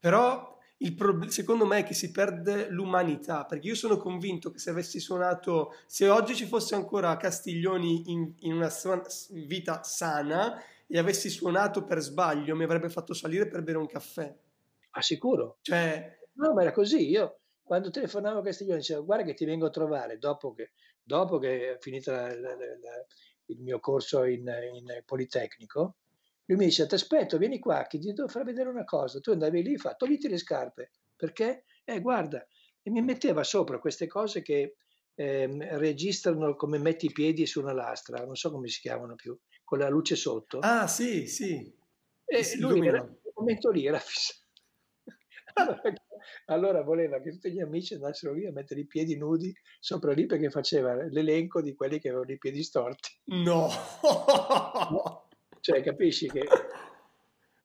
Però il pro- secondo me è che si perde l'umanità, perché io sono convinto che se avessi suonato, se oggi ci fosse ancora Castiglioni in, in una vita sana e avessi suonato per sbaglio, mi avrebbe fatto salire per bere un caffè. Ah, sicuro? Cioè... No, ma era così. Io quando telefonavo a Castiglioni dicevo guarda che ti vengo a trovare dopo che, dopo che è finito la, la, la, il mio corso in, in Politecnico lui mi dice, ti aspetto, vieni qua, che ti devo far vedere una cosa. Tu andavi lì e fa, togliti le scarpe. Perché? Eh, guarda, e mi metteva sopra queste cose che eh, registrano come metti i piedi su una lastra, non so come si chiamano più, con la luce sotto. Ah, sì, sì. E sì, lui era, quel momento lì era fissato. Allora, allora, voleva che tutti gli amici andassero lì a mettere i piedi nudi sopra lì perché faceva l'elenco di quelli che avevano i piedi storti. No! no. Cioè, capisci che...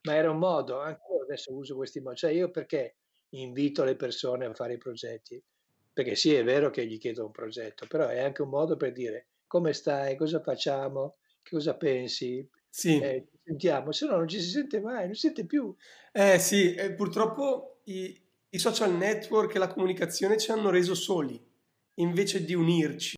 Ma era un modo, anche io adesso uso questi modi. Cioè, io perché invito le persone a fare i progetti? Perché sì, è vero che gli chiedo un progetto, però è anche un modo per dire come stai, cosa facciamo, che cosa pensi, sì. Eh, sentiamo, se no non ci si sente mai, non si sente più. Eh sì, eh, purtroppo i, i, social network e la comunicazione ci hanno reso soli, invece di unirci.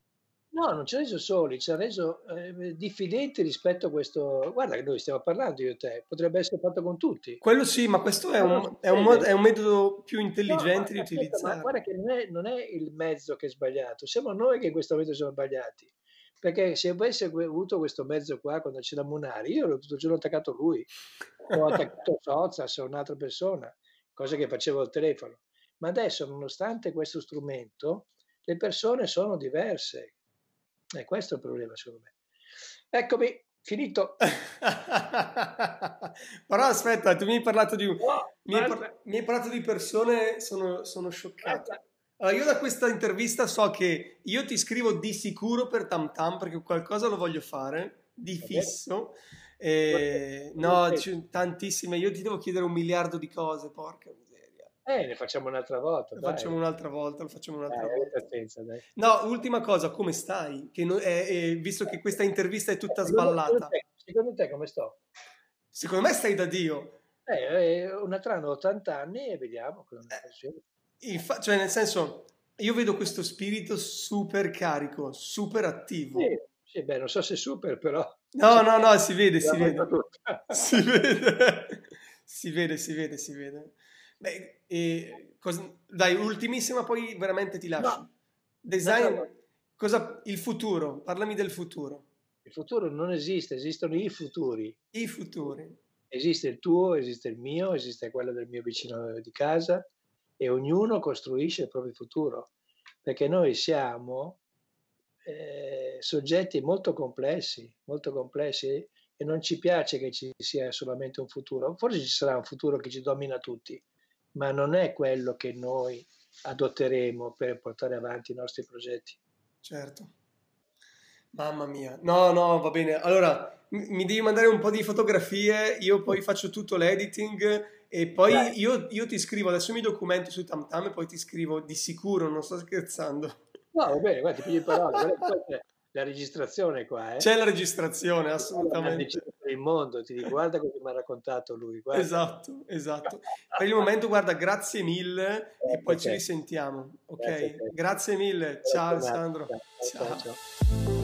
No, non ci ha reso soli, ci ha reso eh, diffidenti rispetto a questo. Guarda che noi stiamo parlando io e te, potrebbe essere fatto con tutti. Quello sì, ma questo è, un, è un, mod- è un metodo più intelligente no, di utilizzare. Ma guarda che non è, non è, il mezzo che è sbagliato, siamo noi che in questo momento siamo sbagliati. Perché se avessi avuto questo mezzo qua quando c'era Munari, io tutto il giorno attaccato lui, ho attaccato Sozas o un'altra persona, cosa che facevo al telefono. Ma adesso, nonostante questo strumento, le persone sono diverse e questo è il problema, secondo me. Eccomi, finito. Però aspetta, tu mi hai parlato di... No, mi, hai par- mi, hai parlato di persone, sono, sono scioccato. Allora, io da questa intervista so che io ti scrivo di sicuro per Tam Tam perché qualcosa lo voglio fare, di fisso. E, no, tantissime. Io ti devo chiedere un miliardo di cose, porca eh, ne facciamo un'altra volta. Lo dai. facciamo un'altra volta, lo facciamo un'altra dai, volta. Pazienza, dai. No, ultima cosa, come stai? Che no, è, è, visto che questa intervista è tutta sballata. Secondo te, secondo te come sto? Secondo me stai da Dio. Eh, un'altra hanno 80 anni e vediamo cosa eh, infa- Cioè, nel senso, io vedo questo spirito super carico, super attivo. Sì, sì beh, non so se super, però... No, no, no, si vede, si vede. si vede. si vede, si vede, si vede. Beh, e cosa, dai, ultimissima, poi veramente ti lascio. No. Design, no, cosa, il futuro, parlami del futuro. Il futuro non esiste, esistono i futuri. I futuri. Esiste il tuo, esiste il mio, esiste quello del mio vicino di casa e ognuno costruisce il proprio futuro, perché noi siamo eh, soggetti molto complessi, molto complessi e non ci piace che ci sia solamente un futuro. Forse ci sarà un futuro che ci domina tutti, ma non è quello che noi adotteremo per portare avanti i nostri progetti. Certo. Mamma mia. No, no, va bene. Allora, mi devi mandare un po' di fotografie, io poi faccio tutto l'editing e poi io, io, ti scrivo, adesso mi documento su TamTam e poi ti scrivo di sicuro, non sto scherzando. No, va bene, guarda, ti pigli parole. la registrazione qua, eh? C'è la registrazione, assolutamente. Il mondo, ti dico, guarda cosa mi ha raccontato lui. Guarda. Esatto, esatto. Per il momento, guarda, grazie mille eh, e poi okay. ci risentiamo. Ok? Grazie, grazie mille. Ciao Alessandro. ciao. ciao. ciao.